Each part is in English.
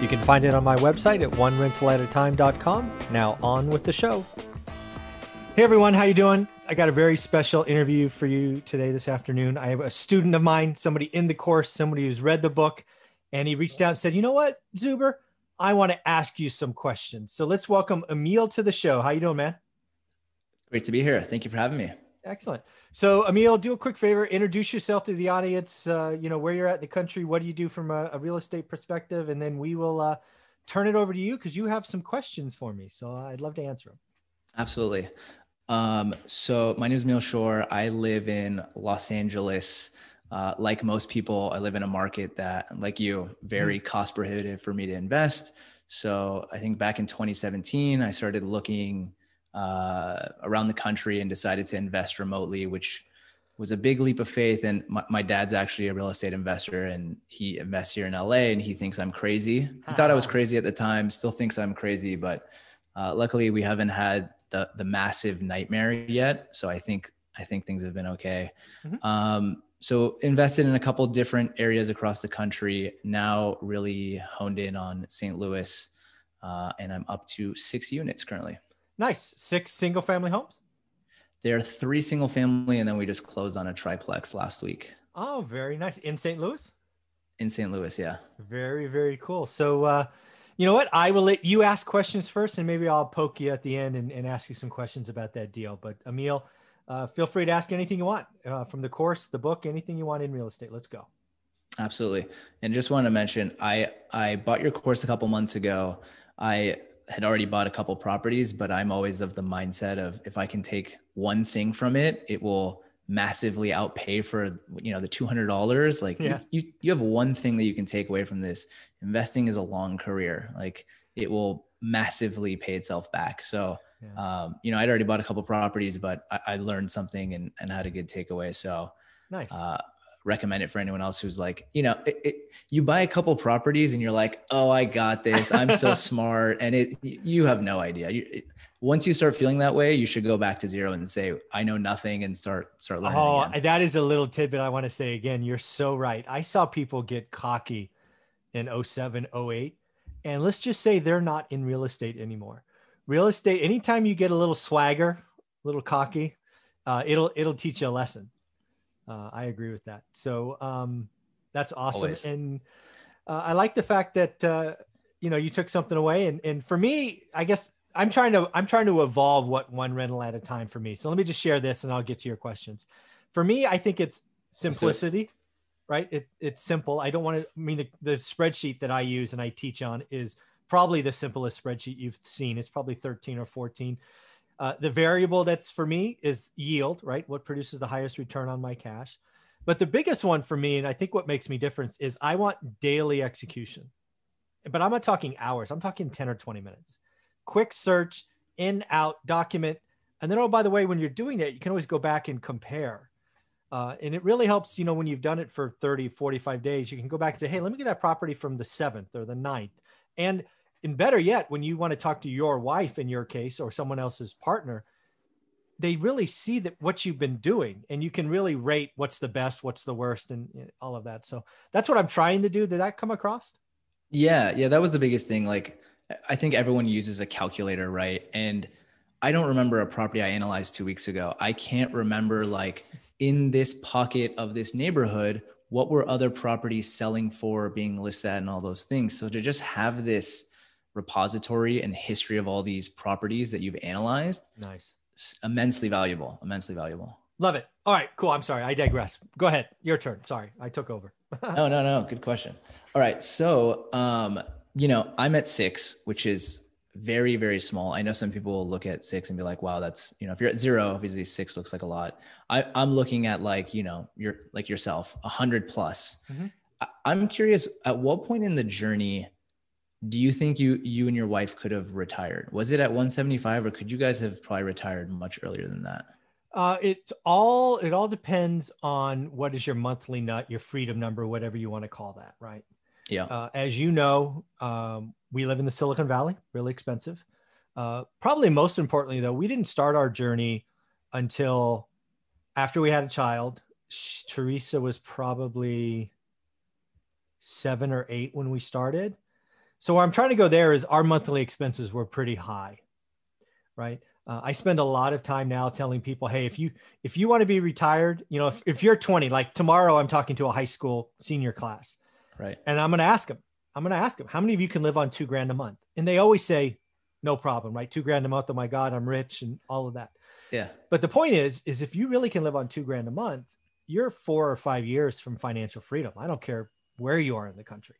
You can find it on my website at onerentalatatime.com. Now on with the show. Hey everyone, how you doing? I got a very special interview for you today this afternoon. I have a student of mine, somebody in the course, somebody who's read the book, and he reached out and said, "You know what, Zuber? I want to ask you some questions." So let's welcome Emil to the show. How you doing, man? Great to be here. Thank you for having me. Excellent. So, Emil, do a quick favor. Introduce yourself to the audience. Uh, you know where you're at in the country. What do you do from a, a real estate perspective? And then we will uh, turn it over to you because you have some questions for me. So I'd love to answer them. Absolutely. Um, so my name is Emil Shore. I live in Los Angeles. Uh, like most people, I live in a market that, like you, very mm-hmm. cost prohibitive for me to invest. So I think back in 2017, I started looking uh, around the country and decided to invest remotely, which was a big leap of faith. And my, my, dad's actually a real estate investor and he invests here in LA and he thinks I'm crazy. He thought I was crazy at the time, still thinks I'm crazy, but uh, luckily we haven't had the, the massive nightmare yet. So I think, I think things have been okay. Mm-hmm. Um, so invested in a couple different areas across the country now really honed in on St. Louis. Uh, and I'm up to six units currently. Nice. Six single family homes? There are three single family, and then we just closed on a triplex last week. Oh, very nice. In St. Louis? In St. Louis, yeah. Very, very cool. So, uh, you know what? I will let you ask questions first, and maybe I'll poke you at the end and, and ask you some questions about that deal. But, Emil, uh, feel free to ask anything you want uh, from the course, the book, anything you want in real estate. Let's go. Absolutely. And just want to mention, I I bought your course a couple months ago. I had already bought a couple properties, but I'm always of the mindset of if I can take one thing from it, it will massively outpay for you know the $200 like yeah. you, you you have one thing that you can take away from this. Investing is a long career. Like it will massively pay itself back. So yeah. um you know i'd already bought a couple properties but I, I, learned something and and had a good takeaway. So nice. uh recommend it for anyone else who's like, you know, it, it, you buy a couple properties and you're like, oh, I got this. I'm so smart. And it, you have no idea. You, it, once you start feeling that way, you should go back to zero and say, I know nothing and start, start learning. Oh, again. that is a little tidbit I want to say again. You're so right. I saw people get cocky in 07, 08. And let's just say they're not in real estate anymore. Real estate, anytime you get a little swagger, a little cocky, uh, it'll, it'll teach you a lesson uh, I agree with that. So um, that's awesome. Always. And uh, I like the fact that uh, you know you took something away. And and for me, I guess I'm trying to I'm trying to evolve what one rental at a time for me. So let me just share this, and I'll get to your questions. For me, I think it's simplicity. Right? It, it's simple. I don't want to. I mean, the, the spreadsheet that I use and I teach on is probably the simplest spreadsheet you've seen. It's probably 13 or 14 uh, the variable that's for me is yield, right? What produces the highest return on my cash. But the biggest one for me, and I think what makes me different is I want daily execution. But I'm not talking hours, I'm talking 10 or 20 minutes. Quick search, in, out, document. And then, oh, by the way, when you're doing it, you can always go back and compare. Uh, and it really helps, you know, when you've done it for 30, 45 days, you can go back and say, hey, let me get that property from the seventh or the ninth. And and better yet, when you want to talk to your wife in your case or someone else's partner, they really see that what you've been doing and you can really rate what's the best, what's the worst, and eh, all of that. So that's what I'm trying to do. Did that come across? Yeah. Yeah. That was the biggest thing. Like, I think everyone uses a calculator, right? And I don't remember a property I analyzed two weeks ago. I can't remember, like, in this pocket of this neighborhood, what were other properties selling for, being listed at, and all those things. So to just have this repository and history of all these properties that you've analyzed. Nice. Immensely valuable. Immensely valuable. Love it. All right, cool. I'm sorry. I digress. Go ahead. Your turn. Sorry. I took over. no, no, no. Good question. All right. So, um, you know, I'm at six, which is very, very small. I know some people will look at six and be like, wow, that's, you know, if you're at zero, obviously six looks like a lot. I, I'm looking at like, you know, you're like yourself, a hundred plus. Mm-hmm. I, I'm curious at what point in the journey do you think you you and your wife could have retired? Was it at 175 or could you guys have probably retired much earlier than that? Uh, it's all it all depends on what is your monthly nut, your freedom number, whatever you want to call that, right? Yeah. Uh, as you know, um, we live in the Silicon Valley, really expensive. Uh, probably most importantly, though, we didn't start our journey until after we had a child. Teresa was probably seven or eight when we started. So where I'm trying to go there is our monthly expenses were pretty high, right? Uh, I spend a lot of time now telling people, hey, if you if you want to be retired, you know, if, if you're 20, like tomorrow, I'm talking to a high school senior class, right? And I'm going to ask them, I'm going to ask them, how many of you can live on two grand a month? And they always say, no problem, right? Two grand a month. Oh my God, I'm rich and all of that. Yeah. But the point is, is if you really can live on two grand a month, you're four or five years from financial freedom. I don't care where you are in the country.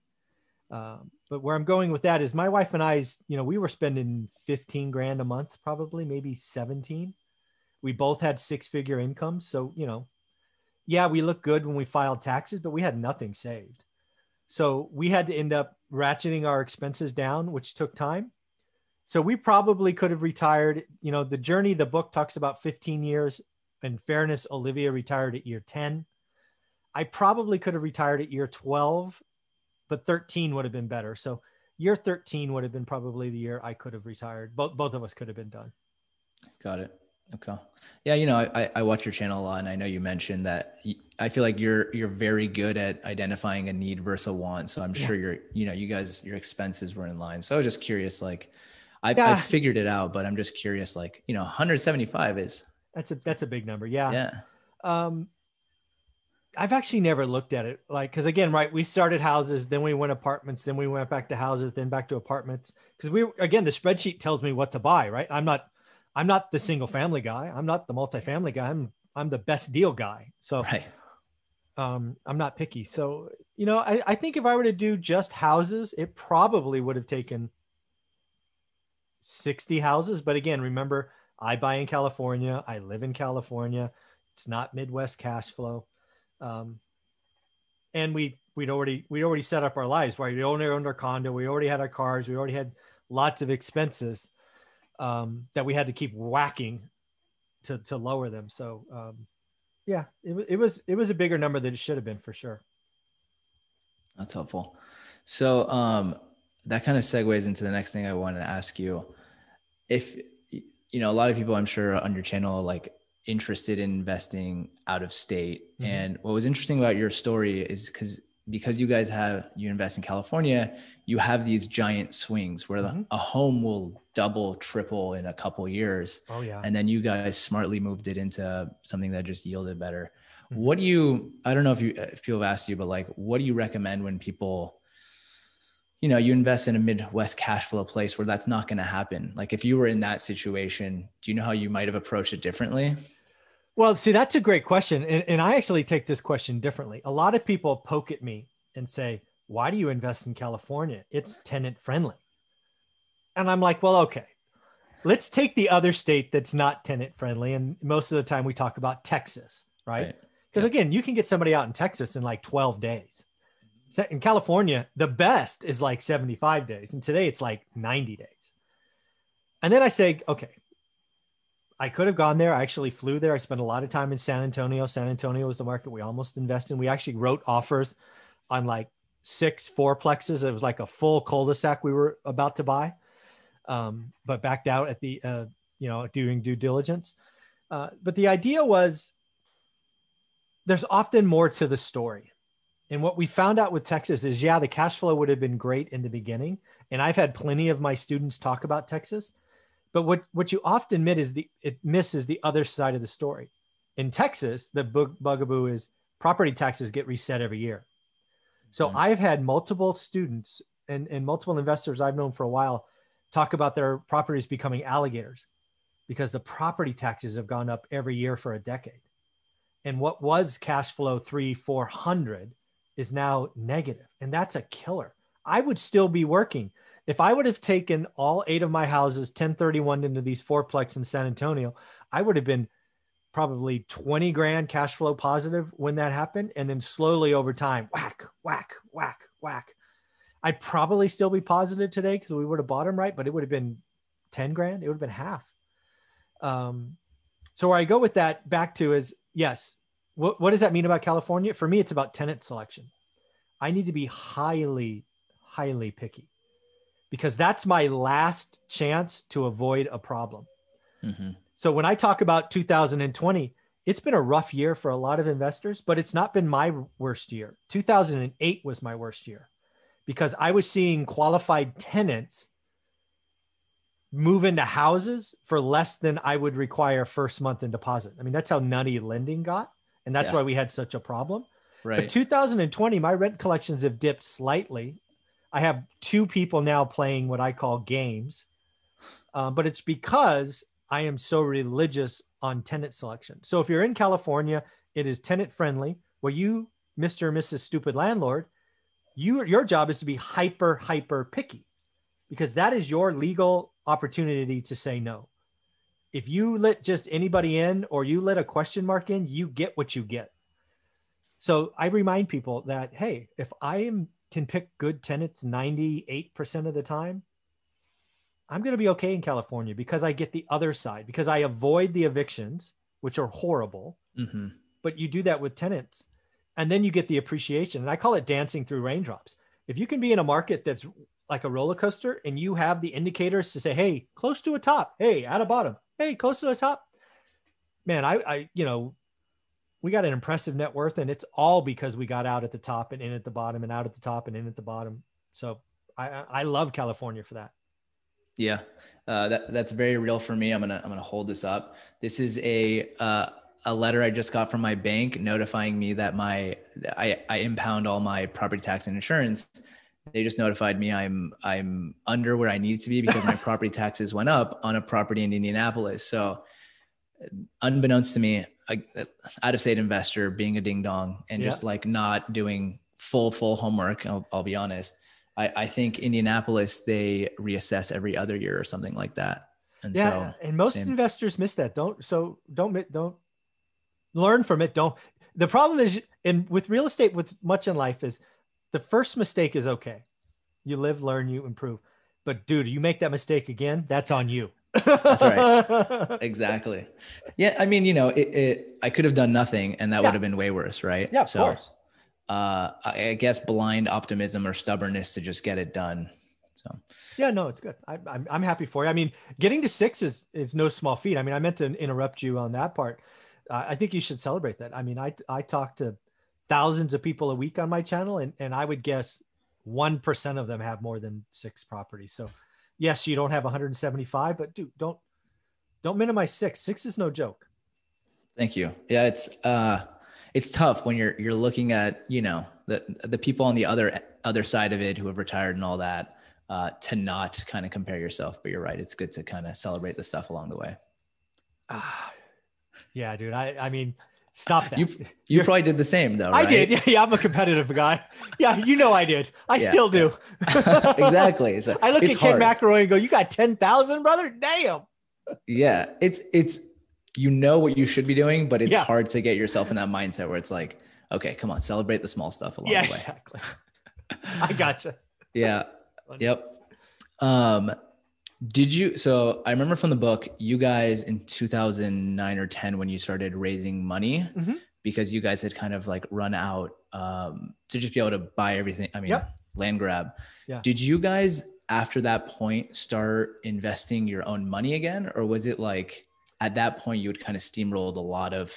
Um, but where I'm going with that is my wife and I's, you know, we were spending 15 grand a month, probably maybe 17. We both had six figure incomes. So, you know, yeah, we looked good when we filed taxes, but we had nothing saved. So we had to end up ratcheting our expenses down, which took time. So we probably could have retired. You know, the journey, the book talks about 15 years. In fairness, Olivia retired at year 10. I probably could have retired at year 12 but 13 would have been better. So year 13 would have been probably the year I could have retired. Both both of us could have been done. Got it. Okay. Yeah, you know, I, I watch your channel a lot, and I know you mentioned that. I feel like you're you're very good at identifying a need versus a want. So I'm yeah. sure you're, you know, you guys your expenses were in line. So I was just curious, like, I yeah. I figured it out, but I'm just curious, like, you know, 175 is that's a that's a big number. Yeah. Yeah. Um, I've actually never looked at it like because again, right? We started houses, then we went apartments, then we went back to houses, then back to apartments. Because we again, the spreadsheet tells me what to buy, right? I'm not, I'm not the single family guy. I'm not the multifamily guy. I'm I'm the best deal guy. So right. um, I'm not picky. So you know, I, I think if I were to do just houses, it probably would have taken 60 houses. But again, remember, I buy in California. I live in California. It's not Midwest cash flow um, and we we'd already we'd already set up our lives right? We already owned our condo. We already had our cars. We already had lots of expenses um, that we had to keep whacking to to lower them. So um, yeah it, it was it was a bigger number than it should have been for sure. That's helpful. So um, that kind of segues into the next thing i wanted to ask you. If you know a lot of people i'm sure on your channel like interested in investing out of state. Mm-hmm. And what was interesting about your story is because because you guys have you invest in California, you have these giant swings where mm-hmm. the, a home will double, triple in a couple years. Oh yeah. And then you guys smartly moved it into something that just yielded better. Mm-hmm. What do you I don't know if you if people have asked you, but like what do you recommend when people you know, you invest in a Midwest cash flow place where that's not going to happen. Like if you were in that situation, do you know how you might have approached it differently? Well, see, that's a great question. And, and I actually take this question differently. A lot of people poke at me and say, Why do you invest in California? It's tenant friendly. And I'm like, Well, okay, let's take the other state that's not tenant friendly. And most of the time we talk about Texas, right? Because right. again, you can get somebody out in Texas in like 12 days. In California, the best is like 75 days. And today it's like 90 days. And then I say, okay, I could have gone there. I actually flew there. I spent a lot of time in San Antonio. San Antonio was the market we almost invested in. We actually wrote offers on like six fourplexes. It was like a full cul-de-sac we were about to buy, um, but backed out at the, uh, you know, doing due diligence. Uh, but the idea was there's often more to the story. And what we found out with Texas is, yeah, the cash flow would have been great in the beginning. And I've had plenty of my students talk about Texas but what, what you often miss is the it misses the other side of the story. In Texas, the bug, bugaboo is property taxes get reset every year. So mm-hmm. I've had multiple students and, and multiple investors I've known for a while talk about their properties becoming alligators because the property taxes have gone up every year for a decade. And what was cash flow three, 400 is now negative, And that's a killer. I would still be working if I would have taken all eight of my houses 1031 into these fourplex in San Antonio, I would have been probably 20 grand cash flow positive when that happened. And then slowly over time, whack, whack, whack, whack. I'd probably still be positive today because we would have bought them right, but it would have been 10 grand. It would have been half. Um, so where I go with that back to is yes. What, what does that mean about California? For me, it's about tenant selection. I need to be highly, highly picky because that's my last chance to avoid a problem. Mm-hmm. So when I talk about 2020, it's been a rough year for a lot of investors, but it's not been my worst year. 2008 was my worst year because I was seeing qualified tenants move into houses for less than I would require first month in deposit. I mean, that's how nutty lending got. And that's yeah. why we had such a problem. Right. But 2020, my rent collections have dipped slightly. I have two people now playing what I call games, um, but it's because I am so religious on tenant selection. So if you're in California, it is tenant friendly. Where you, Mr. or Mrs. Stupid Landlord, you your job is to be hyper hyper picky, because that is your legal opportunity to say no. If you let just anybody in or you let a question mark in, you get what you get. So I remind people that hey, if I am can pick good tenants 98% of the time, I'm going to be okay in California because I get the other side, because I avoid the evictions, which are horrible. Mm-hmm. But you do that with tenants, and then you get the appreciation. And I call it dancing through raindrops. If you can be in a market that's like a roller coaster and you have the indicators to say, hey, close to a top, hey, at a bottom, hey, close to a top, man, I, I, you know, we got an impressive net worth, and it's all because we got out at the top and in at the bottom, and out at the top and in at the bottom. So I, I love California for that. Yeah, uh, that that's very real for me. I'm gonna I'm gonna hold this up. This is a uh, a letter I just got from my bank notifying me that my I, I impound all my property tax and insurance. They just notified me I'm I'm under where I need to be because my property taxes went up on a property in Indianapolis. So, unbeknownst to me, a, out of state investor being a ding dong and yeah. just like not doing full full homework. I'll, I'll be honest I, I think Indianapolis they reassess every other year or something like that. And yeah, so, and most same. investors miss that. Don't so don't don't learn from it. Don't. The problem is, in with real estate, with much in life, is the first mistake is okay. You live, learn, you improve. But dude, you make that mistake again, that's on you. That's right. exactly. Yeah. I mean, you know, it, it, I could have done nothing and that yeah. would have been way worse. Right. Yeah. Of so, course uh, I guess blind optimism or stubbornness to just get it done. So yeah, no, it's good. I, I'm I'm happy for you. I mean, getting to six is is no small feat. I mean, I meant to interrupt you on that part. Uh, I think you should celebrate that. I mean, I I talk to thousands of people a week on my channel, and and I would guess one percent of them have more than six properties. So yes, you don't have 175, but dude, don't don't minimize six. Six is no joke. Thank you. Yeah, it's uh it's tough when you're you're looking at you know the the people on the other other side of it who have retired and all that uh, to not kind of compare yourself. But you're right; it's good to kind of celebrate the stuff along the way. Ah, yeah, dude. I I mean, stop that. You you probably did the same though. Right? I did. Yeah, yeah, I'm a competitive guy. Yeah, you know I did. I yeah. still do. exactly. So I look at Ken McElroy and go, "You got ten thousand, brother? Damn." Yeah, it's it's you know what you should be doing, but it's yeah. hard to get yourself in that mindset where it's like, okay, come on, celebrate the small stuff along yeah, the way. Exactly. I gotcha. yeah. Yep. Um, did you so I remember from the book, you guys in 2009 or 10 when you started raising money mm-hmm. because you guys had kind of like run out um, to just be able to buy everything. I mean, yep. land grab. Yeah. Did you guys after that point start investing your own money again or was it like at that point you would kind of steamrolled a lot of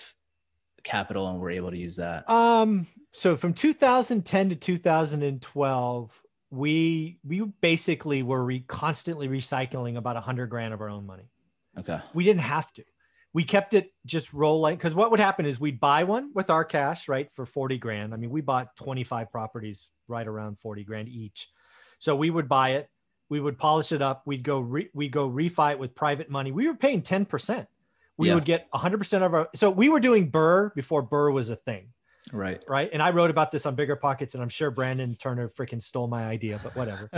capital and were able to use that? Um, so from 2010 to 2012, we we basically were re- constantly recycling about a hundred grand of our own money. Okay. We didn't have to. We kept it just rolling because what would happen is we'd buy one with our cash, right, for 40 grand. I mean, we bought 25 properties right around 40 grand each. So we would buy it, we would polish it up. We'd go re, we'd go refi it with private money. We were paying 10%. We yeah. would get 100% of our so we were doing BRRRR before BRRRR was a thing. Right. Right. And I wrote about this on Bigger Pockets, and I'm sure Brandon Turner freaking stole my idea, but whatever.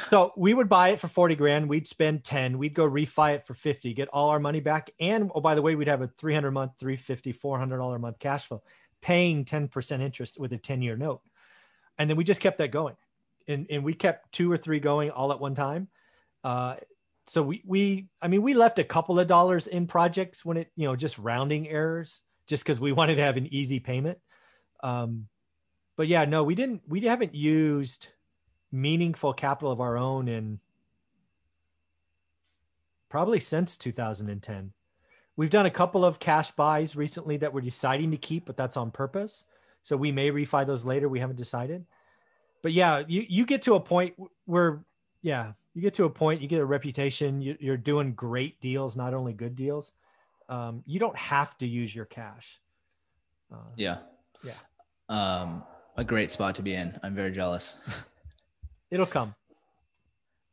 so we would buy it for 40 grand. We'd spend 10. We'd go refi it for 50, get all our money back. And oh, by the way, we'd have a 300 month, 350, $400 a month cash flow, paying 10% interest with a 10 year note. And then we just kept that going and and we kept two or three going all at one time. Uh, so we we I mean we left a couple of dollars in projects when it you know just rounding errors just because we wanted to have an easy payment. Um, but yeah, no, we didn't. We haven't used meaningful capital of our own in probably since 2010. We've done a couple of cash buys recently that we're deciding to keep, but that's on purpose. So we may refi those later. We haven't decided. But yeah, you, you get to a point where, yeah, you get to a point, you get a reputation, you, you're doing great deals, not only good deals. Um, you don't have to use your cash. Uh, yeah. Yeah. Um, a great spot to be in. I'm very jealous. It'll come.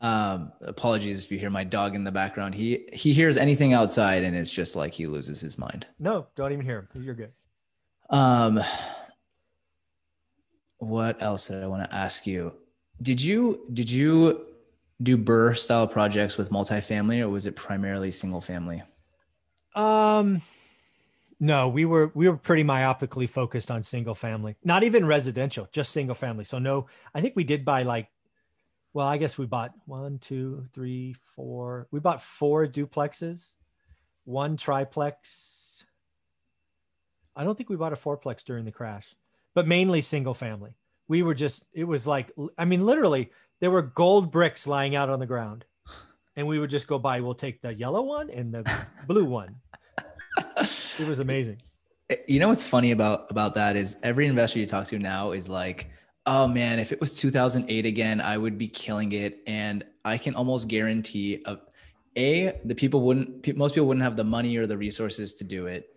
Um, apologies if you hear my dog in the background. He he hears anything outside and it's just like he loses his mind. No, don't even hear him. You're good. Um, what else did I want to ask you? Did you did you do BRRRR style projects with multifamily or was it primarily single family? Um, no, we were we were pretty myopically focused on single family, not even residential, just single family. So no, I think we did buy like, well, I guess we bought one, two, three, four. We bought four duplexes, one triplex. I don't think we bought a fourplex during the crash, but mainly single family. We were just it was like I mean literally there were gold bricks lying out on the ground, and we would just go by. We'll take the yellow one and the blue one it was amazing. Eh, you know what's funny about about that is every investor you talk to now is like, "Oh man, if it was 2008 again, I would be killing it." And I can almost guarantee a, a the people wouldn't most people wouldn't have the money or the resources to do it,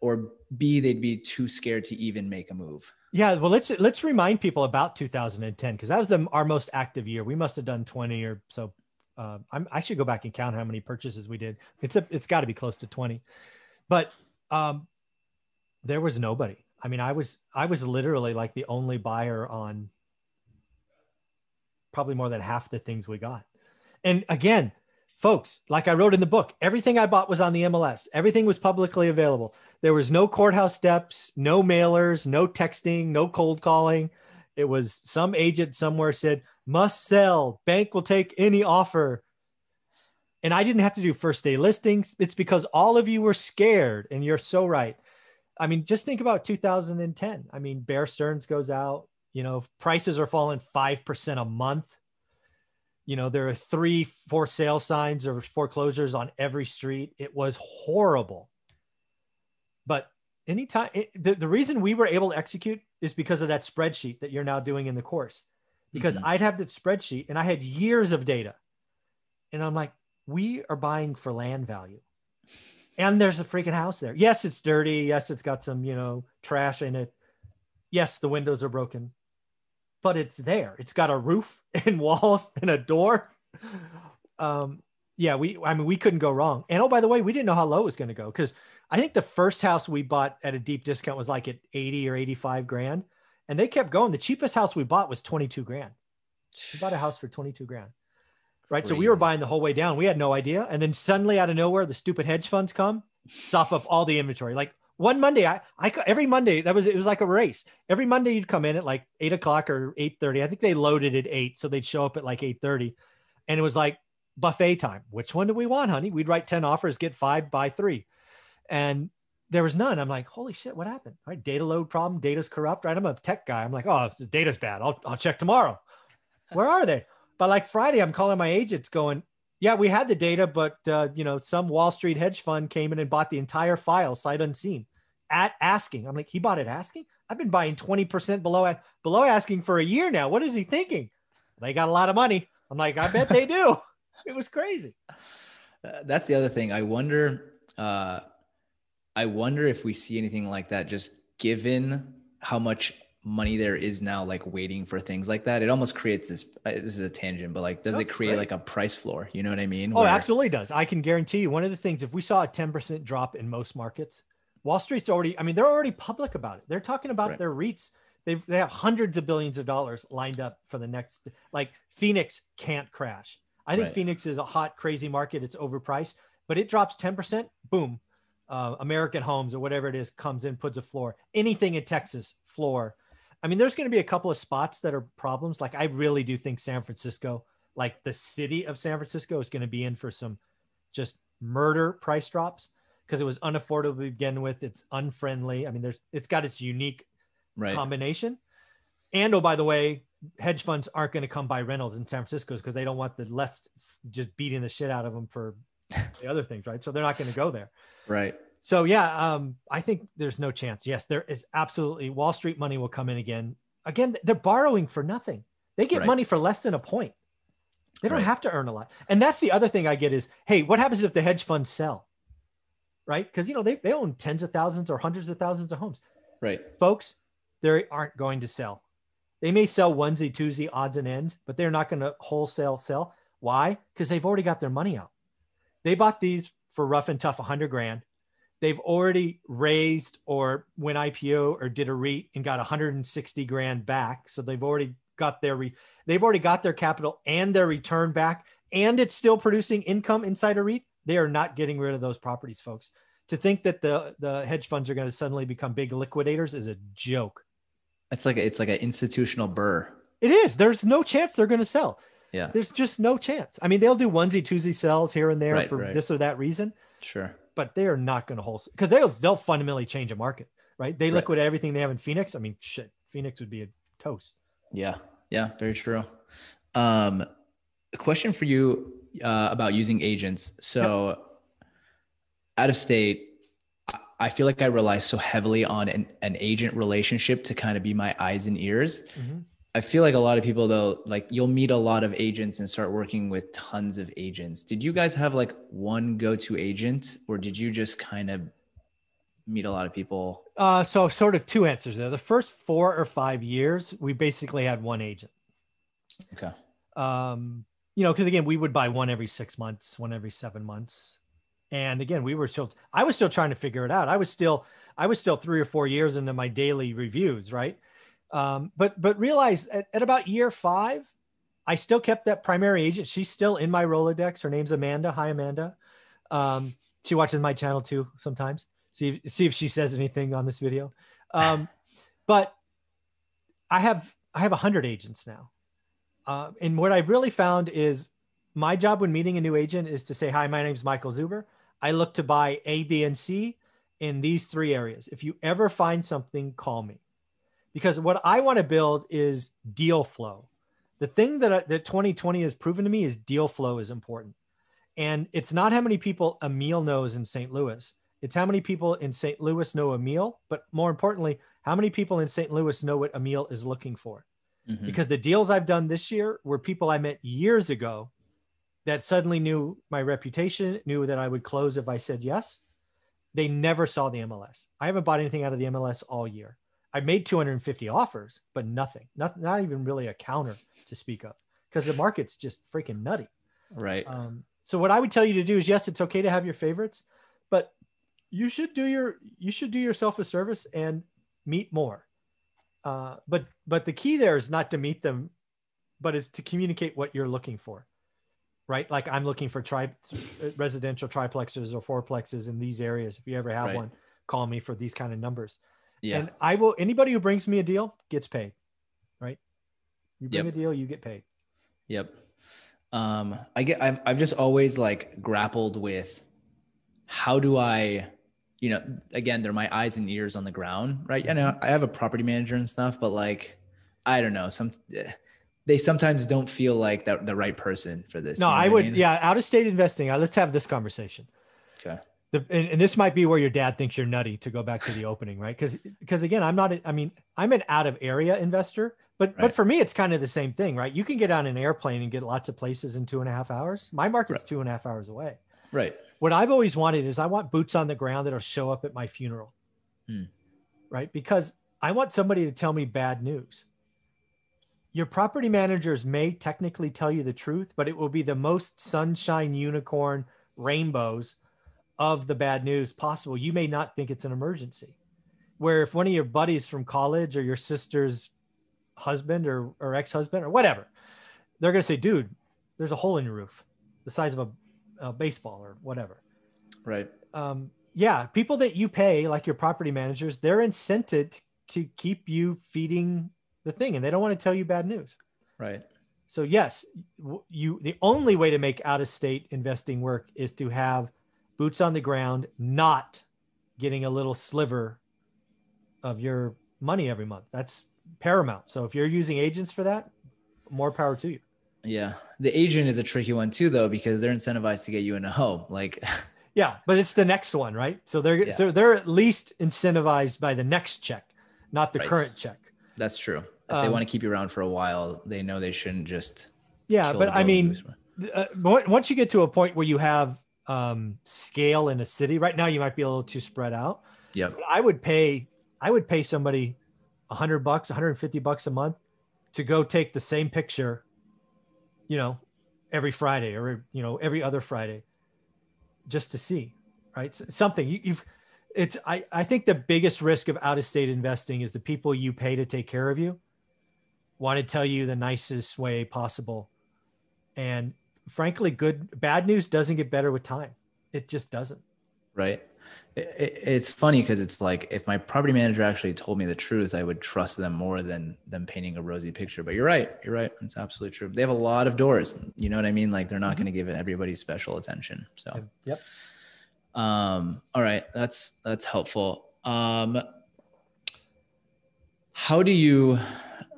or B they'd be too scared to even make a move. Yeah, well, let's let's remind people about 2010 because that was the, our most active year. We must have done 20 or so. Uh, i should go back and count how many purchases we did. It's a, it's got to be close to 20. But um, there was nobody. I mean, I was I was literally like the only buyer on probably more than half the things we got. And again, folks, like I wrote in the book, everything I bought was on the MLS. Everything was publicly available. There was no courthouse steps, no mailers, no texting, no cold calling. It was some agent somewhere said, must sell, bank will take any offer and I didn't have to do first day listings. It's because all of you were scared, and you're so right. I mean, just think about 2010. I mean, Bear Stearns goes out. You know, prices are falling five percent a month. You know, there are three for sale signs or foreclosures on every street. It was horrible. But anytime, it, the, the reason we were able to execute is because of that spreadsheet that you're now doing in the course. Because mm-hmm. I'd have the spreadsheet and I had years of data. And I'm like, we are buying for land value. And there's a freaking house there. Yes, it's dirty. Yes, it's got some, you know, trash in it. Yes, the windows are broken, but it's there. It's got a roof and walls and a door. Um, yeah, we, I mean, we couldn't go wrong. And oh, by the way, we didn't know how low it was going to go because I think the first house we bought at a deep discount was like at 80 or 85 grand. And they kept going. The cheapest house we bought was 22 grand. We bought a house for 22 grand right? So we were buying the whole way down. We had no idea. And then suddenly out of nowhere, the stupid hedge funds come, sop up all the inventory. Like one Monday, I, I every Monday that was it was like a race. Every Monday you'd come in at like eight o'clock or eight thirty. I think they loaded at eight, so they'd show up at like eight thirty, and it was like buffet time. Which one do we want, honey? We'd write ten offers, get five, buy three, and there was none. I'm like, holy shit, what happened? All right, data load problem, data's corrupt. Right, I'm a tech guy. I'm like, oh, the data's bad. I'll I'll check tomorrow. Where are they? But like Friday, I'm calling my agents going, yeah, we had the data, but uh, you know, some Wall Street hedge fund came in and bought the entire file sight unseen at asking. I'm like, he bought it asking. I've been buying 20% below below asking for a year now. What is he thinking? They got a lot of money. I'm like, I bet they do. it was crazy. Uh, that's the other thing. I wonder. Uh, I wonder if we see anything like that, just given how much money there is now like waiting for things like that it almost creates this uh, this is a tangent but like does That's it create great. like a price floor? You know what i mean? Oh Where... absolutely does. I can guarantee you one of the things if we saw a 10% drop in most markets wall street's already i mean they're already public about it. They're talking about right. their reits. They've they have hundreds of billions of dollars lined up for the next like phoenix can't crash. I think right. phoenix is a hot crazy market. It's overpriced but it drops 10% boom uh, american homes or whatever it is comes in puts a floor. Anything in texas floor I mean, there's going to be a couple of spots that are problems. Like I really do think San Francisco, like the city of San Francisco, is going to be in for some just murder price drops because it was unaffordable to begin with. It's unfriendly. I mean, there's it's got its unique Right. combination. And oh, by the way, hedge funds aren't going to come buy rentals in San Francisco because they don't want the left just beating the shit out of them for the other things, right? So they're not going to go there. Right. So yeah, um, I think there's no chance. Yes, there is absolutely Wall Street money will come in again. Again, they're borrowing for nothing. They get Right. money for less than a point. They don't Right. have to earn a lot. And that's the other thing I get is, hey, what happens if the hedge funds sell? Right? Because you know they, they own tens of thousands or hundreds of thousands of homes. Right. Folks, they aren't going to sell. They may sell onesie, twosie, odds and ends, but they're not going to wholesale sell. Why? Because they've already got their money out. They bought these for rough and tough 100 grand. They've already raised or went IPO or did a REIT and got 160 grand back. So they've already got their re- they've already got their capital and their return back, and it's still producing income inside a REIT. They are not getting rid of those properties, folks. To think that the the hedge funds are going to suddenly become big liquidators is a joke. It's like a, it's like an institutional BRRRR. It is. There's no chance they're going to sell. Yeah. There's just no chance. I mean, they'll do onesie twosie sells here and there Right, for right. this or that reason, Sure. But they are not going to wholesale because they'll they'll fundamentally change a market, right? They Right. liquidate everything they have in Phoenix. I mean, shit, Phoenix would be a toast. Yeah. Yeah. Very true. Um, a question for you uh, about using agents. So, out of state, I- feel like I rely so heavily on an, an agent relationship to kind of be my eyes and ears. I feel like a lot of people though, like you'll meet a lot of agents and start working with tons of agents. Did you guys have like one go-to agent or did you just kind of meet a lot of people? Uh, so sort of two answers there. The first four or five years, we basically had one agent. Okay. um, you know, because again, we would buy one every six months, one every seven months. And again, we were still, I was still trying to figure it out. I was still, I was still three or four years into my daily reviews, right? Um, but, but realize at, at about year five, I still kept that primary agent. She's still in my Rolodex. Her name's Amanda. Hi, Amanda. Um, she watches my channel too sometimes. See, see if she says anything on this video. Um, but I have, I have a hundred agents now. Uh, and what I've really found is my job when meeting a new agent is to say, Hi, my name's Michael Zuber. I look to buy A, B, and C in these three areas. If you ever find something, call me. Because what I want to build is deal flow. The thing that, that 2020 has proven to me is deal flow is important. And it's not how many people Emil knows in St. Louis. It's how many people in St. Louis know Emil, but more importantly, how many people in St. Louis know what Emil is looking for Mhm. because the deals I've done this year were people I met years ago that suddenly knew my reputation, knew that I would close if I said yes. They never saw the MLS. I haven't bought anything out of the MLS all year. I made 250 offers, but nothing, not, not even really a counter to speak of because the market's just freaking nutty. Right. Um, so what I would tell you to do is yes, it's okay to have your favorites, but you should do your you should do yourself a service and meet more. Uh, but but the key there is not to meet them, but it's to communicate what you're looking for, right? Like I'm looking for tri residential triplexes or fourplexes in these areas. If you ever have Right. one, call me for these kind of numbers. Yeah. And I will. Anybody who brings me a deal gets paid, right? You bring Yep. a deal, you get paid. Yep. Um, I get. I've I've just always like grappled with how do I, you know, again, they're my eyes and ears on the ground, right? I know I have a property manager and stuff, but like, I don't know, some they sometimes don't feel like that the right person for this. No, you know I would. mean? Yeah, out of state investing. Uh, let's have this conversation. The, and, and this might be where your dad thinks you're nutty to go back to the opening, right? Because because again, I'm not. a- I mean, I'm an out of area investor, but but for me, it's kind of the same thing, right? You can get on an airplane and get lots of places in two and a half hours. My market's Right. two and a half hours away. Right. What I've always wanted is I want boots on the ground that'll show up at my funeral, Hmm. right? Because I want somebody to tell me bad news. Your property managers may technically tell you the truth, but it will be the most sunshine, unicorn, rainbows of the bad news possible. You may not think it's an emergency. Where if one of your buddies from college or your sister's husband or, or ex husband or whatever, they're going to say, dude, there's a hole in your roof the size of a, a baseball or whatever Right. um, yeah, people that you pay, like your property managers, they're incented to to keep you feeding the thing and they don't want to tell you bad news. Right. So yes, you the only way to make out of state investing work is to have boots on the ground, not getting a little sliver of your money every month. That's paramount. So if you're using agents for that, more power to you. Yeah. The agent is a tricky one too, though, because they're incentivized to get you in a home. Like, yeah, but it's the next one, right? So they're yeah. so they're at least incentivized by the next check, not the right. current check. That's true. If um, they want to keep you around for a while, they know they shouldn't just. Yeah, but I mean, uh, once you get to a point where you have um, scale in a city, right now you might be a little too spread out. Yeah, I would pay. I would pay somebody hundred bucks, 150 bucks a month to go take the same picture you know, every Friday or, you know, every other Friday just to see, right? Something you, you've, it's, I, I think the biggest risk of out of state investing is the people you pay to take care of you want to tell you the nicest way possible. And frankly, good, bad news doesn't get better with time. It just doesn't. Right it, it's funny because it's like if my property manager actually told me the truth, I would trust them more than them painting a rosy picture. But you're right. You're right. It's absolutely true. They have a lot of doors. You know what I mean? Like they're not mm-hmm. going to give everybody special attention. So, yep. Um, all right. That's, that's helpful. Um, how do you,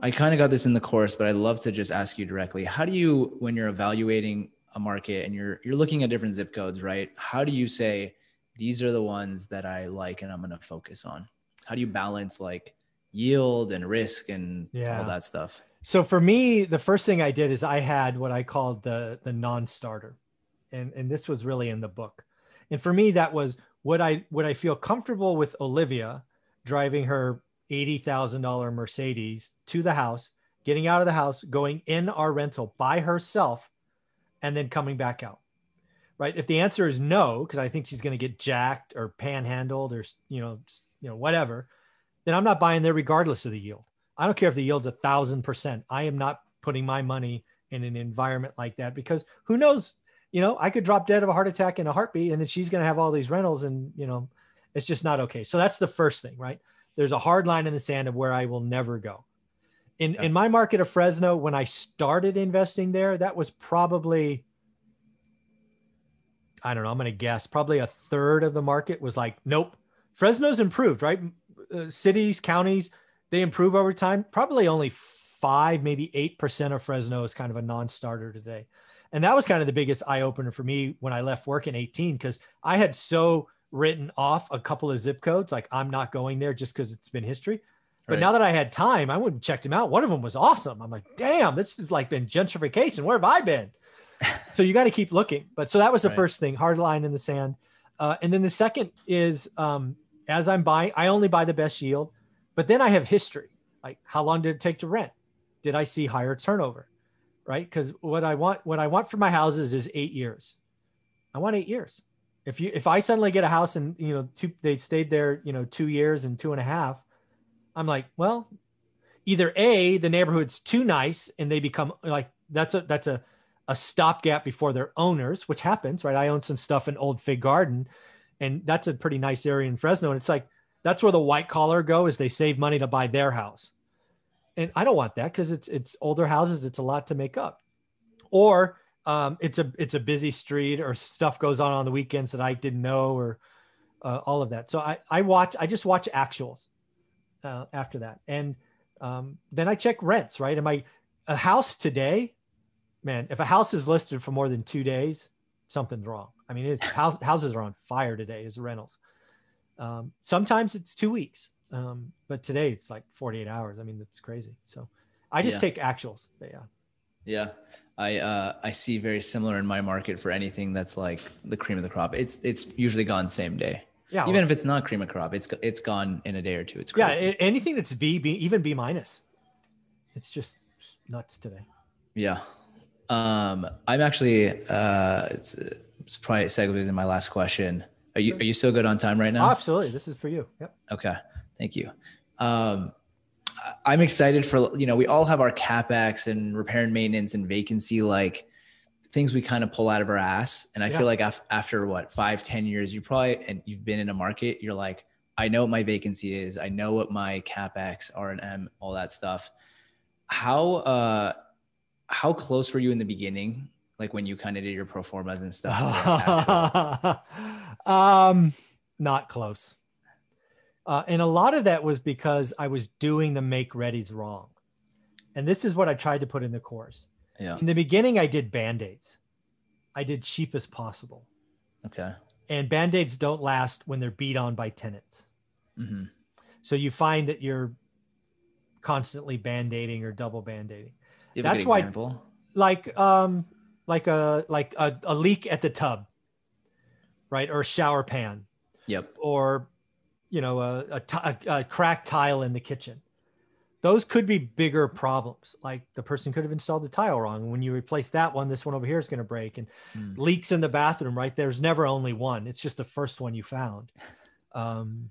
I kind of got this in the course, but I'd love to just ask you directly. How do you, when you're evaluating a market and you're, you're looking at different zip codes, right? How do you say, these are the ones that I like and I'm going to focus on. How do you balance like yield and risk and yeah. all that stuff? So for me, the first thing I did is I had what I called the the non-starter. And and this was really in the book. And for me that was would I would I feel comfortable with Olivia driving her $80,000 Mercedes to the house, getting out of the house, going in our rental by herself and then coming back out right? If the answer is no, because I think she's going to get jacked or panhandled or you know, you know, whatever, then I'm not buying there regardless of the yield. I don't care if the yield's a thousand percent. I am not putting my money in an environment like that because who knows? You know, I could drop dead of a heart attack in a heartbeat, and then she's going to have all these rentals, and you know, it's just not okay. So that's the first thing, right? There's a hard line in the sand of where I will never go. In in my market of Fresno, when I started investing there, that was probably I don't know, I'm going to guess probably a third of the market was like, nope, Fresno's improved, right? Uh, cities, counties, they improve over time. Probably only five, maybe 8% of Fresno is kind of a non starter today. And that was kind of the biggest eye opener for me when I left work in 18, because I had so written off a couple of zip codes. Like, I'm not going there just because it's been history. But right. now that I had time, I went and checked them out. One of them was awesome. I'm like, damn, this is like been gentrification. Where have I been? so you got to keep looking. But so that was the right. first thing, hard line in the sand. Uh, and then the second is um, as I'm buying, I only buy the best yield, but then I have history. Like how long did it take to rent? Did I see higher turnover? Right? Because what I want, what I want for my houses is eight years. I want eight years. If you, if I suddenly get a house and you know, two, they stayed there, you know, two years and two and a half, I'm like, well, either a the neighborhood's too nice and they become like that's a that's a a stopgap before their owners, which happens, right? I own some stuff in Old Fig Garden, and that's a pretty nice area in Fresno. And it's like that's where the white collar go is they save money to buy their house. And I don't want that because it's it's older houses, it's a lot to make up. Or um, it's a it's a busy street or stuff goes on on the weekends that I didn't know or uh, all of that. So I I watch I just watch actuals uh, after that, and um, then I check rents. Right, am I a house today? man, if a house is listed for more than two days, something's wrong. I mean, it's, house, houses are on fire today as rentals. Um, sometimes it's two weeks, um, but today it's like 48 hours. I mean, that's crazy. So I just yeah. take actuals. But yeah. Yeah. I, uh, I see very similar in my market for anything that's like the cream of the crop. It's, it's usually gone same day. Yeah. Even well, if it's not cream of crop, it's, it's gone in a day or two. It's crazy. Yeah. Anything that's B, B, even B minus, it's just nuts today. Yeah. Um, I'm actually uh, it's, it's probably segues in my last question. Are you are you still good on time right now? absolutely. This is for you. Yep. Okay. Thank you. Um, I'm excited for you know we all have our capex and repair and maintenance and vacancy like things we kind of pull out of our ass and i yeah. feel like af- after what five ten years you probably and you've been in a market you're like I know what my vacancy is. I know what my capex, R and M, all that stuff. How uh how close were you in the beginning? Like when you kind of did your pro formas and stuff? um, not close. Uh, and a lot of that was because I was doing the make readies wrong. And this is what I tried to put in the course. Yeah. In the beginning, I did band aids. I did cheap as possible. Okay. And band aids don't last when they're beat on by tenants. Mm-hmm. So you find that you're constantly band aiding or double band aiding. That's why- example? Like um like a like a, a leak at the tub, right? Or a shower pan, Yep. or you know a, a, ti- a, cracked tile in the kitchen. Those could be bigger problems. Like the person could have installed the tile wrong. When you replace that one, this one over here is going to break. And Mm. leaks in the bathroom, right? There's never only one. It's just the first one you found. Um,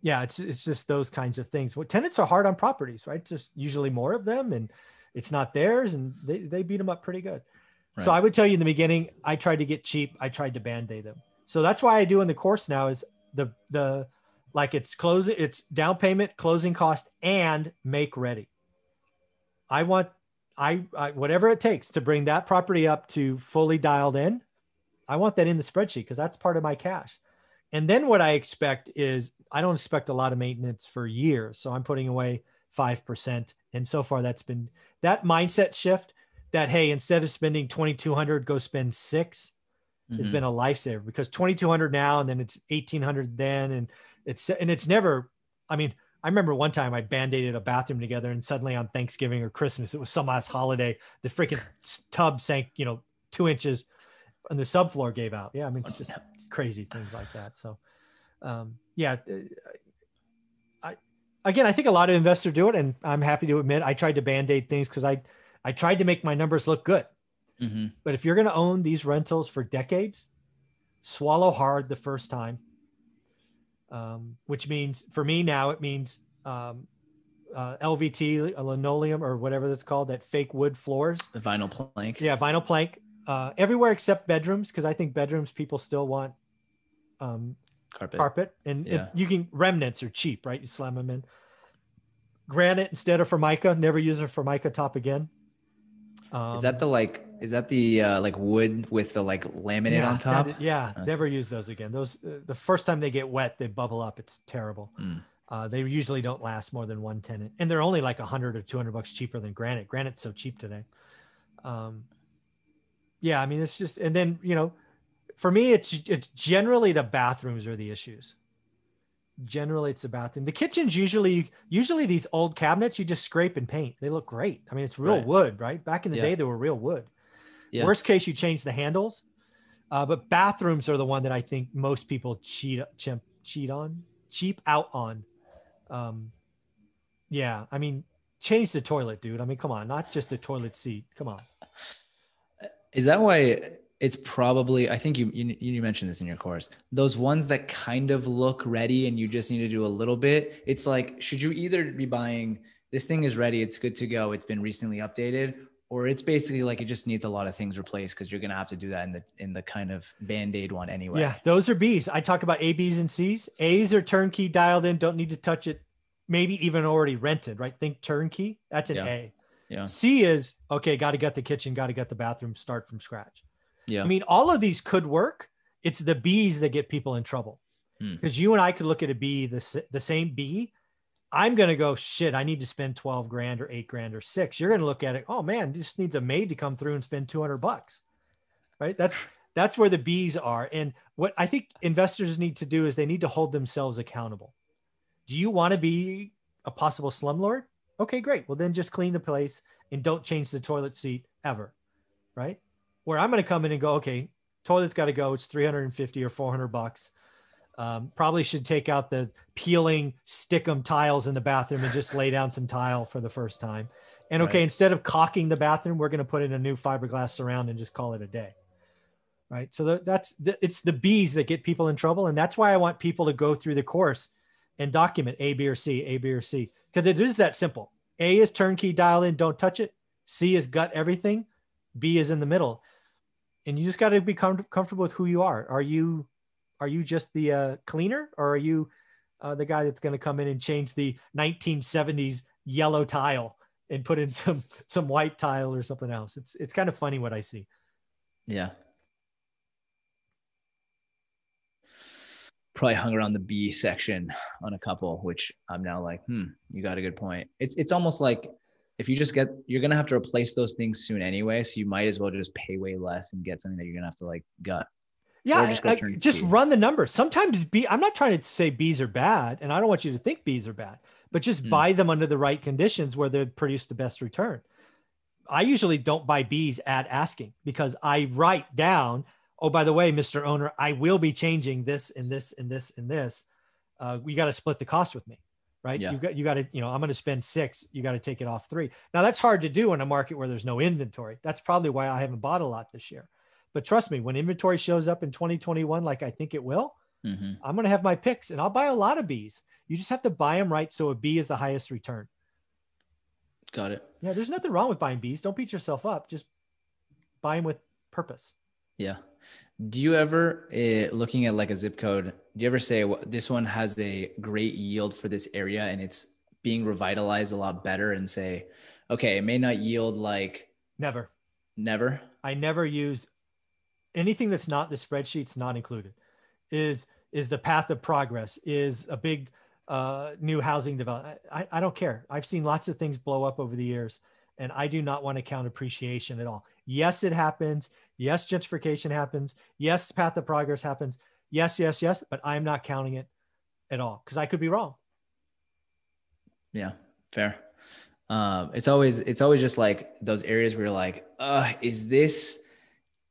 yeah, it's it's just those kinds of things. What tenants are hard on properties, right? Just usually more of them, and it's not theirs, and they they beat them up pretty good. So I would tell you in the beginning, I tried to get cheap. I tried to band aid them. So that's why I do in the course now is the the like it's closing, it's down payment, closing cost, and make ready. I want I, I whatever it takes to bring that property up to fully dialed in. I want that in the spreadsheet because that's part of my cash. And then what I expect is I don't expect a lot of maintenance for years. So I'm putting away 5%. And so far that's been that mindset shift that, hey, instead of spending 2,200, go spend six has Mhm. been a lifesaver because 2,200 now and then it's 1,800 then. And it's, and it's never, I mean, I remember one time I band-aided a bathroom together and suddenly on Thanksgiving or Christmas, it was some last holiday, the freaking tub sank, you know, two inches and the subfloor gave out. Yeah. I mean, it's just crazy things like that. So, um, yeah, uh, I, again, I think a lot of investors do it and I'm happy to admit I tried to band-aid things because I, I tried to make my numbers look good. Mhm. But if you're going to own these rentals for decades, swallow hard the first time. Um, which means for me now, it means um, uh, LVT, a linoleum, or whatever that's called, that fake wood floors. The vinyl plank. Yeah, vinyl plank uh, everywhere except bedrooms, because I think bedrooms people still want um, Carpet. carpet, and Yeah. you can remnants are cheap, right? You slam them in. Granite instead of formica. Never use a formica top again. Um, is that the like? Is that the uh, like wood with the like laminate yeah, on top? is- yeah, Okay. never use those again. Those uh, the first time they get wet, they bubble up. It's terrible. Mm. Uh, they usually don't last more than one tenant, and they're only like a hundred or two hundred bucks cheaper than granite. Granite's so cheap today. Um, yeah, I mean it's just, and then you know, for me, it's it's generally the bathrooms are the issues. Generally, it's the bathroom. The kitchens usually usually these old cabinets you just scrape and paint. They look great. I mean, it's real Right. wood, right? Back in the Yeah. day, they were real wood. Yeah. Worst case, you change the handles. Uh, but bathrooms are the one that I think most people cheat cheap, cheat on, cheap out on. Um, yeah, I mean, change the toilet, dude. I mean, come on, not just the toilet seat. Come on. Is that why it's probably? I think you, you you mentioned this in your course. Those ones that kind of look ready and you just need to do a little bit. It's like, should you either be buying this thing is ready, it's good to go, it's been recently updated, or it's basically like it just needs a lot of things replaced because you're gonna have to do that in the in the kind of band aid one anyway. Yeah, those are B's. I talk about A, B's, and C's. A's are turnkey, dialed in, don't need to touch it. Maybe even already rented, right? Think turnkey. That's an Yeah. A. Yeah. C is okay. Got to get the kitchen. Got to get the bathroom. Start from scratch. Yeah. I mean, all of these could work. It's the B's that get people in trouble. Hmm. Because you and I could look at a B, the, the same bee. I'm going to go, shit, I need to spend 12 grand or eight grand or six. You're going to look at it, oh man, this needs a maid to come through and spend 200 bucks. Right. That's, that's where the B's are. And what I think investors need to do is they need to hold themselves accountable. Do you want to be a possible slumlord? Okay, great. Well, then just clean the place and don't change the toilet seat ever. Right. Where I'm going to come in and go, okay, toilet's got to go. It's 350 or 400 bucks. Um, probably should take out the peeling stickum tiles in the bathroom and just lay down some tile for the first time. And okay, Right. instead of caulking the bathroom, we're going to put in a new fiberglass surround and just call it a day. Right. So that, that's the, it's the B's that get people in trouble. And that's why I want people to go through the course and document A, B, or C, A, B, or C, because it is that simple. A is turnkey, dial in, don't touch it. C is gut everything. B is in the middle. And you just got to be com- comfortable with who you are. Are you, are you just the uh, cleaner or are you uh, the guy that's going to come in and change the 1970s yellow tile and put in some some white tile or something else. It's it's kind of funny what I see. Yeah. Probably hung around the B section on a couple, which I'm now like, hmm, you got a good point. It's it's almost like if you just get you're gonna have to replace those things soon anyway. So you might as well just pay way less and get something that you're gonna have to like gut. Yeah, just, I, just run the numbers. Sometimes B. I'm not trying to say bees are bad, and I don't want you to think bees are bad, but just hmm. buy them under the right conditions where they produce the best return. I usually don't buy bees at asking because I write down, oh, by the way, Mr. Owner, I will be changing this and this and this and this. Uh, you got to split the cost with me, right? Yeah. You got you got to, you know, I'm going to spend six. You got to take it off three. Now that's hard to do in a market where there's no inventory. That's probably why I haven't bought a lot this year. But trust me, when inventory shows up in 2021, like I think it will, mm-hmm. I'm going to have my picks and I'll buy a lot of bees. You just have to buy them right so a B is the highest return. Got it. Yeah, there's nothing wrong with buying bees. Don't beat yourself up. Just buy them with purpose. Yeah. Do you ever, uh, looking at like a zip code, do you ever say well, this one has a great yield for this area and it's being revitalized a lot better and say, okay, it may not yield like never, never. I never use anything that's not the spreadsheets not included. Is is the path of progress? Is a big uh, new housing development. I, I don't care. I've seen lots of things blow up over the years, and I do not want to count appreciation at all. Yes, it happens. Yes, gentrification happens. Yes, path of progress happens. Yes, yes, yes, but I'm not counting it at all because I could be wrong. Yeah, fair. Um, it's always it's always just like those areas where you're like, uh, is this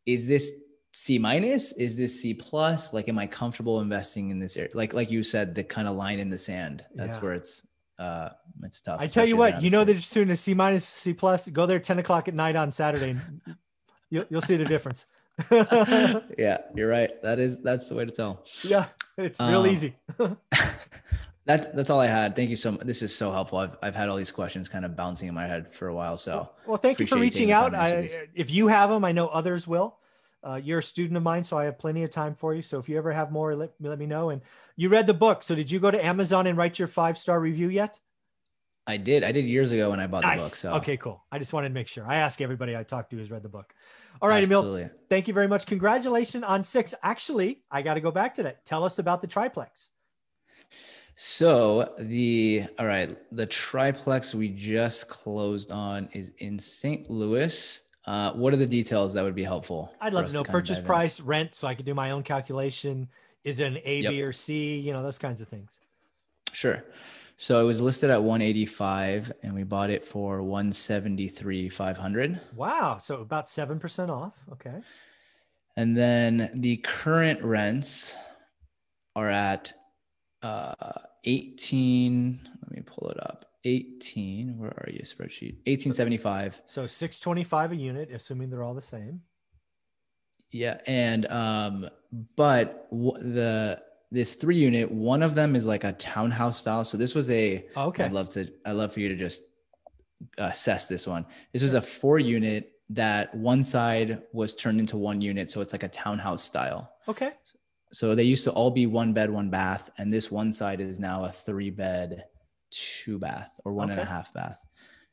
is this C minus? Is this C plus? Like, am I comfortable investing in this area? Like, like you said, the kind of line in the sand. That's yeah. where it's uh it's tough. I tell you what, you know the student is C minus, C plus. Go there 10 o'clock at night on Saturday, you'll you'll see the difference. yeah, you're right. That is that's the way to tell. Yeah, it's real um, easy. that that's all I had. Thank you so much. This is so helpful. I've I've had all these questions kind of bouncing in my head for a while. So well, thank you for reaching out. I, if you have them, I know others will. Uh, you're a student of mine, so I have plenty of time for you. So if you ever have more, let, let me know. And you read the book. So did you go to Amazon and write your five star review yet? I did. I did years ago when I bought nice. the book. So okay, cool. I just wanted to make sure. I ask everybody I talk to who's read the book. All right, Absolutely. Emil. Thank you very much. Congratulations on six. Actually, I got to go back to that. Tell us about the triplex. So the all right, the triplex we just closed on is in St. Louis. Uh, what are the details that would be helpful? I'd love to know to purchase price, in? rent, so I could do my own calculation. Is it an A, yep. B, or C? You know, those kinds of things. Sure. So it was listed at 185 and we bought it for 173 500. Wow, so about 7% off. Okay. And then the current rents are at uh 18 let me pull it up 18 where are you spreadsheet 1875 so 625 a unit assuming they're all the same yeah and um but w- the this three unit one of them is like a townhouse style. So this was a oh, okay. I'd love to i'd love for you to just assess this one. This was a four unit that one side was turned into one unit. So it's like a townhouse style. Okay. So they used to all be one bed one bath. And this one side is now a three bed two bath or one okay. and a half bath.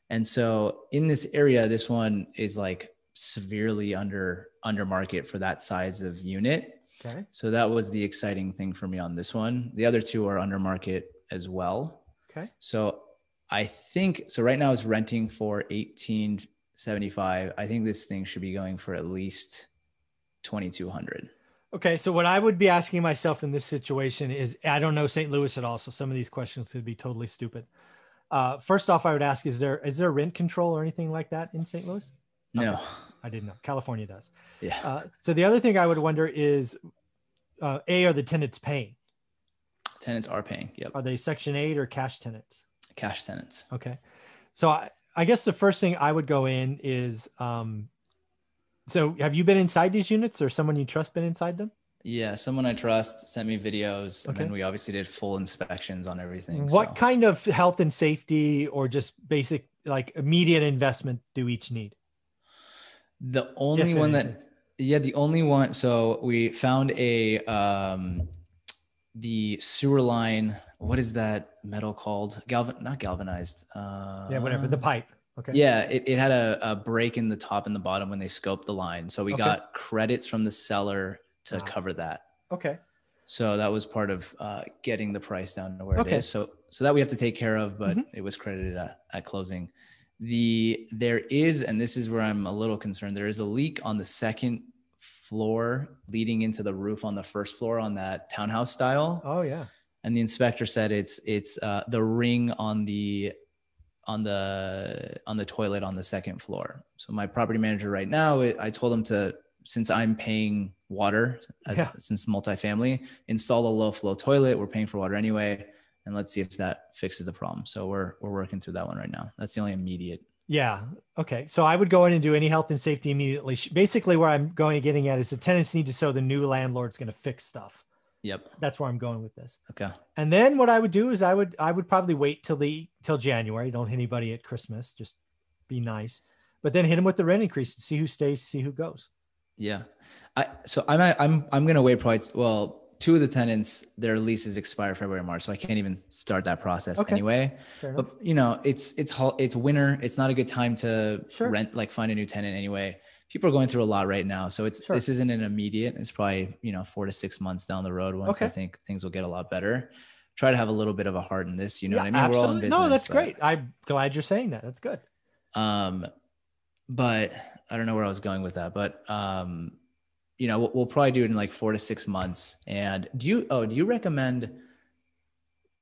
And so in this area, this one is like severely under under market for that size of unit. Okay. So that was the exciting thing for me on this one. The other two are under market as well. Okay. So I think so right now it's renting for 1875. I think this thing should be going for at least 2200. Okay, so what I would be asking myself in this situation is I don't know St. Louis at all, so some of these questions could be totally stupid. Uh, first off, I would ask: Is there is there rent control or anything like that in St. Louis? No, okay. I didn't know. California does. Yeah. Uh, so the other thing I would wonder is, uh, a are the tenants paying? Tenants are paying. Yep. Are they Section Eight or cash tenants? Cash tenants. Okay, so I, I guess the first thing I would go in is um, so have you been inside these units or someone you trust been inside them? Yeah, someone I trust sent me videos, okay. and then we obviously did full inspections on everything. What so. kind of health and safety, or just basic like immediate investment, do each need? The only one that, yeah, the only one. So we found a um, the sewer line what is that metal called? Galvan, not galvanized. Uh, Yeah, whatever. The pipe. Okay. Yeah, it, it had a, a break in the top and the bottom when they scoped the line. So we Okay. got credits from the seller to Ah. cover that. Okay. So that was part of uh, getting the price down to where Okay. it is. So so that we have to take care of, but Mhm. it was credited at, at closing. The there is, and this is where I'm a little concerned. There is a leak on the second floor leading into the roof on the first floor on that townhouse style. Oh yeah. And the inspector said it's it's uh, the ring on the on the on the toilet on the second floor. So my property manager right now, I I told him to since I'm paying water as, Yeah. since multifamily, install a low flow toilet. We're paying for water anyway, and let's see if that fixes the problem. So we're we're working through that one right now. That's the only immediate. Yeah. Okay. So I would go in and do any health and safety immediately. Basically, where I'm going and getting at is the tenants need to show the new landlord's going to fix stuff. Yep. That's where I'm going with this. Okay. And then what I would do is I would I would probably wait till the till January. Don't hit anybody at Christmas. Just be nice. But then hit them with the rent increase and see who stays, see who goes. Yeah. I so I'm I'm I'm gonna wait probably well two of the tenants their leases expire February March so I can't even start that process Okay. anyway. But you know it's it's it's winter. It's not a good time to Sure. rent like find a new tenant anyway. People are going through a lot right now, so it's Sure. this isn't an immediate. It's probably you know four to six months down the road once I think things will get a lot better. Try to have a little bit of a heart in this. You know Yeah, what I mean? We're all in absolutely. business. no, that's but- great. I'm glad you're saying that. That's good. um, but I don't know where I was going with that. But um, you know, we'll, we'll probably do it in like four to six months. And do you? Oh, do you recommend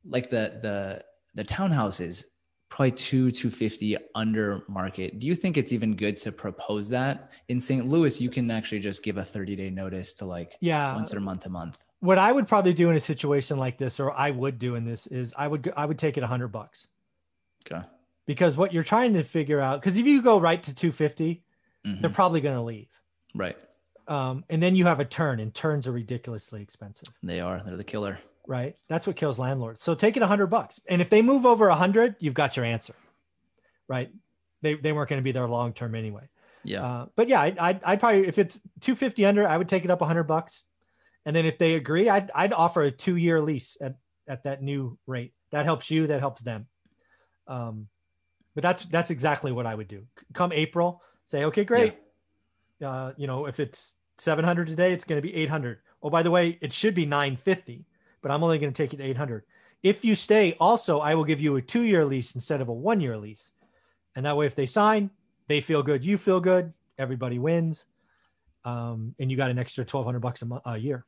like the the the townhouses? Probably two two fifty under market. Do you think it's even good to propose that in St. Louis? You can actually just give a thirty day notice to like Yeah. once or month to month. what I would probably do in a situation like this, or I would do in this, is I would I would take it a hundred bucks Okay. because what you're trying to figure out because if you go right to 250, Mhm. they're probably going to leave, Right. Um, and then you have a turn, and turns are ridiculously expensive, They are. They're the killer. right? That's what kills landlords. So take it a hundred bucks, and if they move over a hundred, you've got your answer, right? They they weren't going to be there long term anyway. Yeah. Uh, but yeah, I'd, I'd, I'd probably if it's 250 under, I would take it up 100 bucks, and then if they agree, I'd I'd offer a two year lease at at that new rate. That helps you. That helps them. Um, but that's that's exactly what I would do. Come April, say okay, great. Yeah. Uh, you know, if it's 700 today, it's going to be 800. Oh, by the way, it should be 950, but I'm only going to take it to 800. If you stay, also, I will give you a two year lease instead of a one year lease. And that way, if they sign, they feel good, you feel good, everybody wins. Um, and you got an extra 1200 bucks a, month, a year.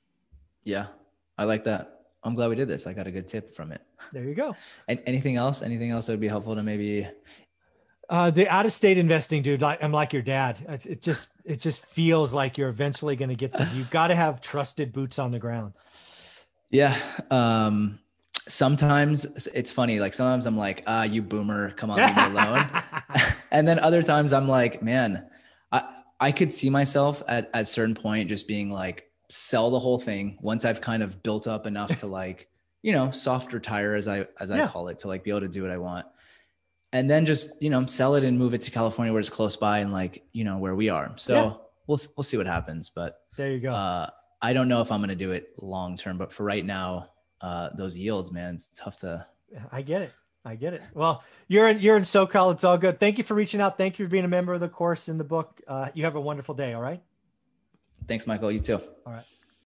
Yeah. I like that. I'm glad we did this. I got a good tip from it. There you go. And anything else? Anything else that would be helpful to maybe? Uh, the out of state investing, dude, like, I'm like your dad. It's, it just, it just feels like you're eventually going to get some, You've got to have trusted boots on the ground. Yeah. Um, sometimes it's funny. Like sometimes I'm like, ah, you boomer, come on, leave me alone. and then other times I'm like, man, I I could see myself at at a certain point just being like, sell the whole thing once I've kind of built up enough to like, you know, soft retire as I as I call it to like be able to do what I want. And then just, you know, sell it and move it to California where it's close by and like, you know, where we are. So Yeah. we'll we'll see what happens. But there you go. uh, I don't know if I'm going to do it long term, but for right now, uh, those yields, man, it's tough to. I get it. I get it. Well, you're in, you're in SoCal. It's all good. Thank you for reaching out. Thank you for being a member of the course in the book. Uh, you have a wonderful day. All right. Thanks, Michael. You too. All right.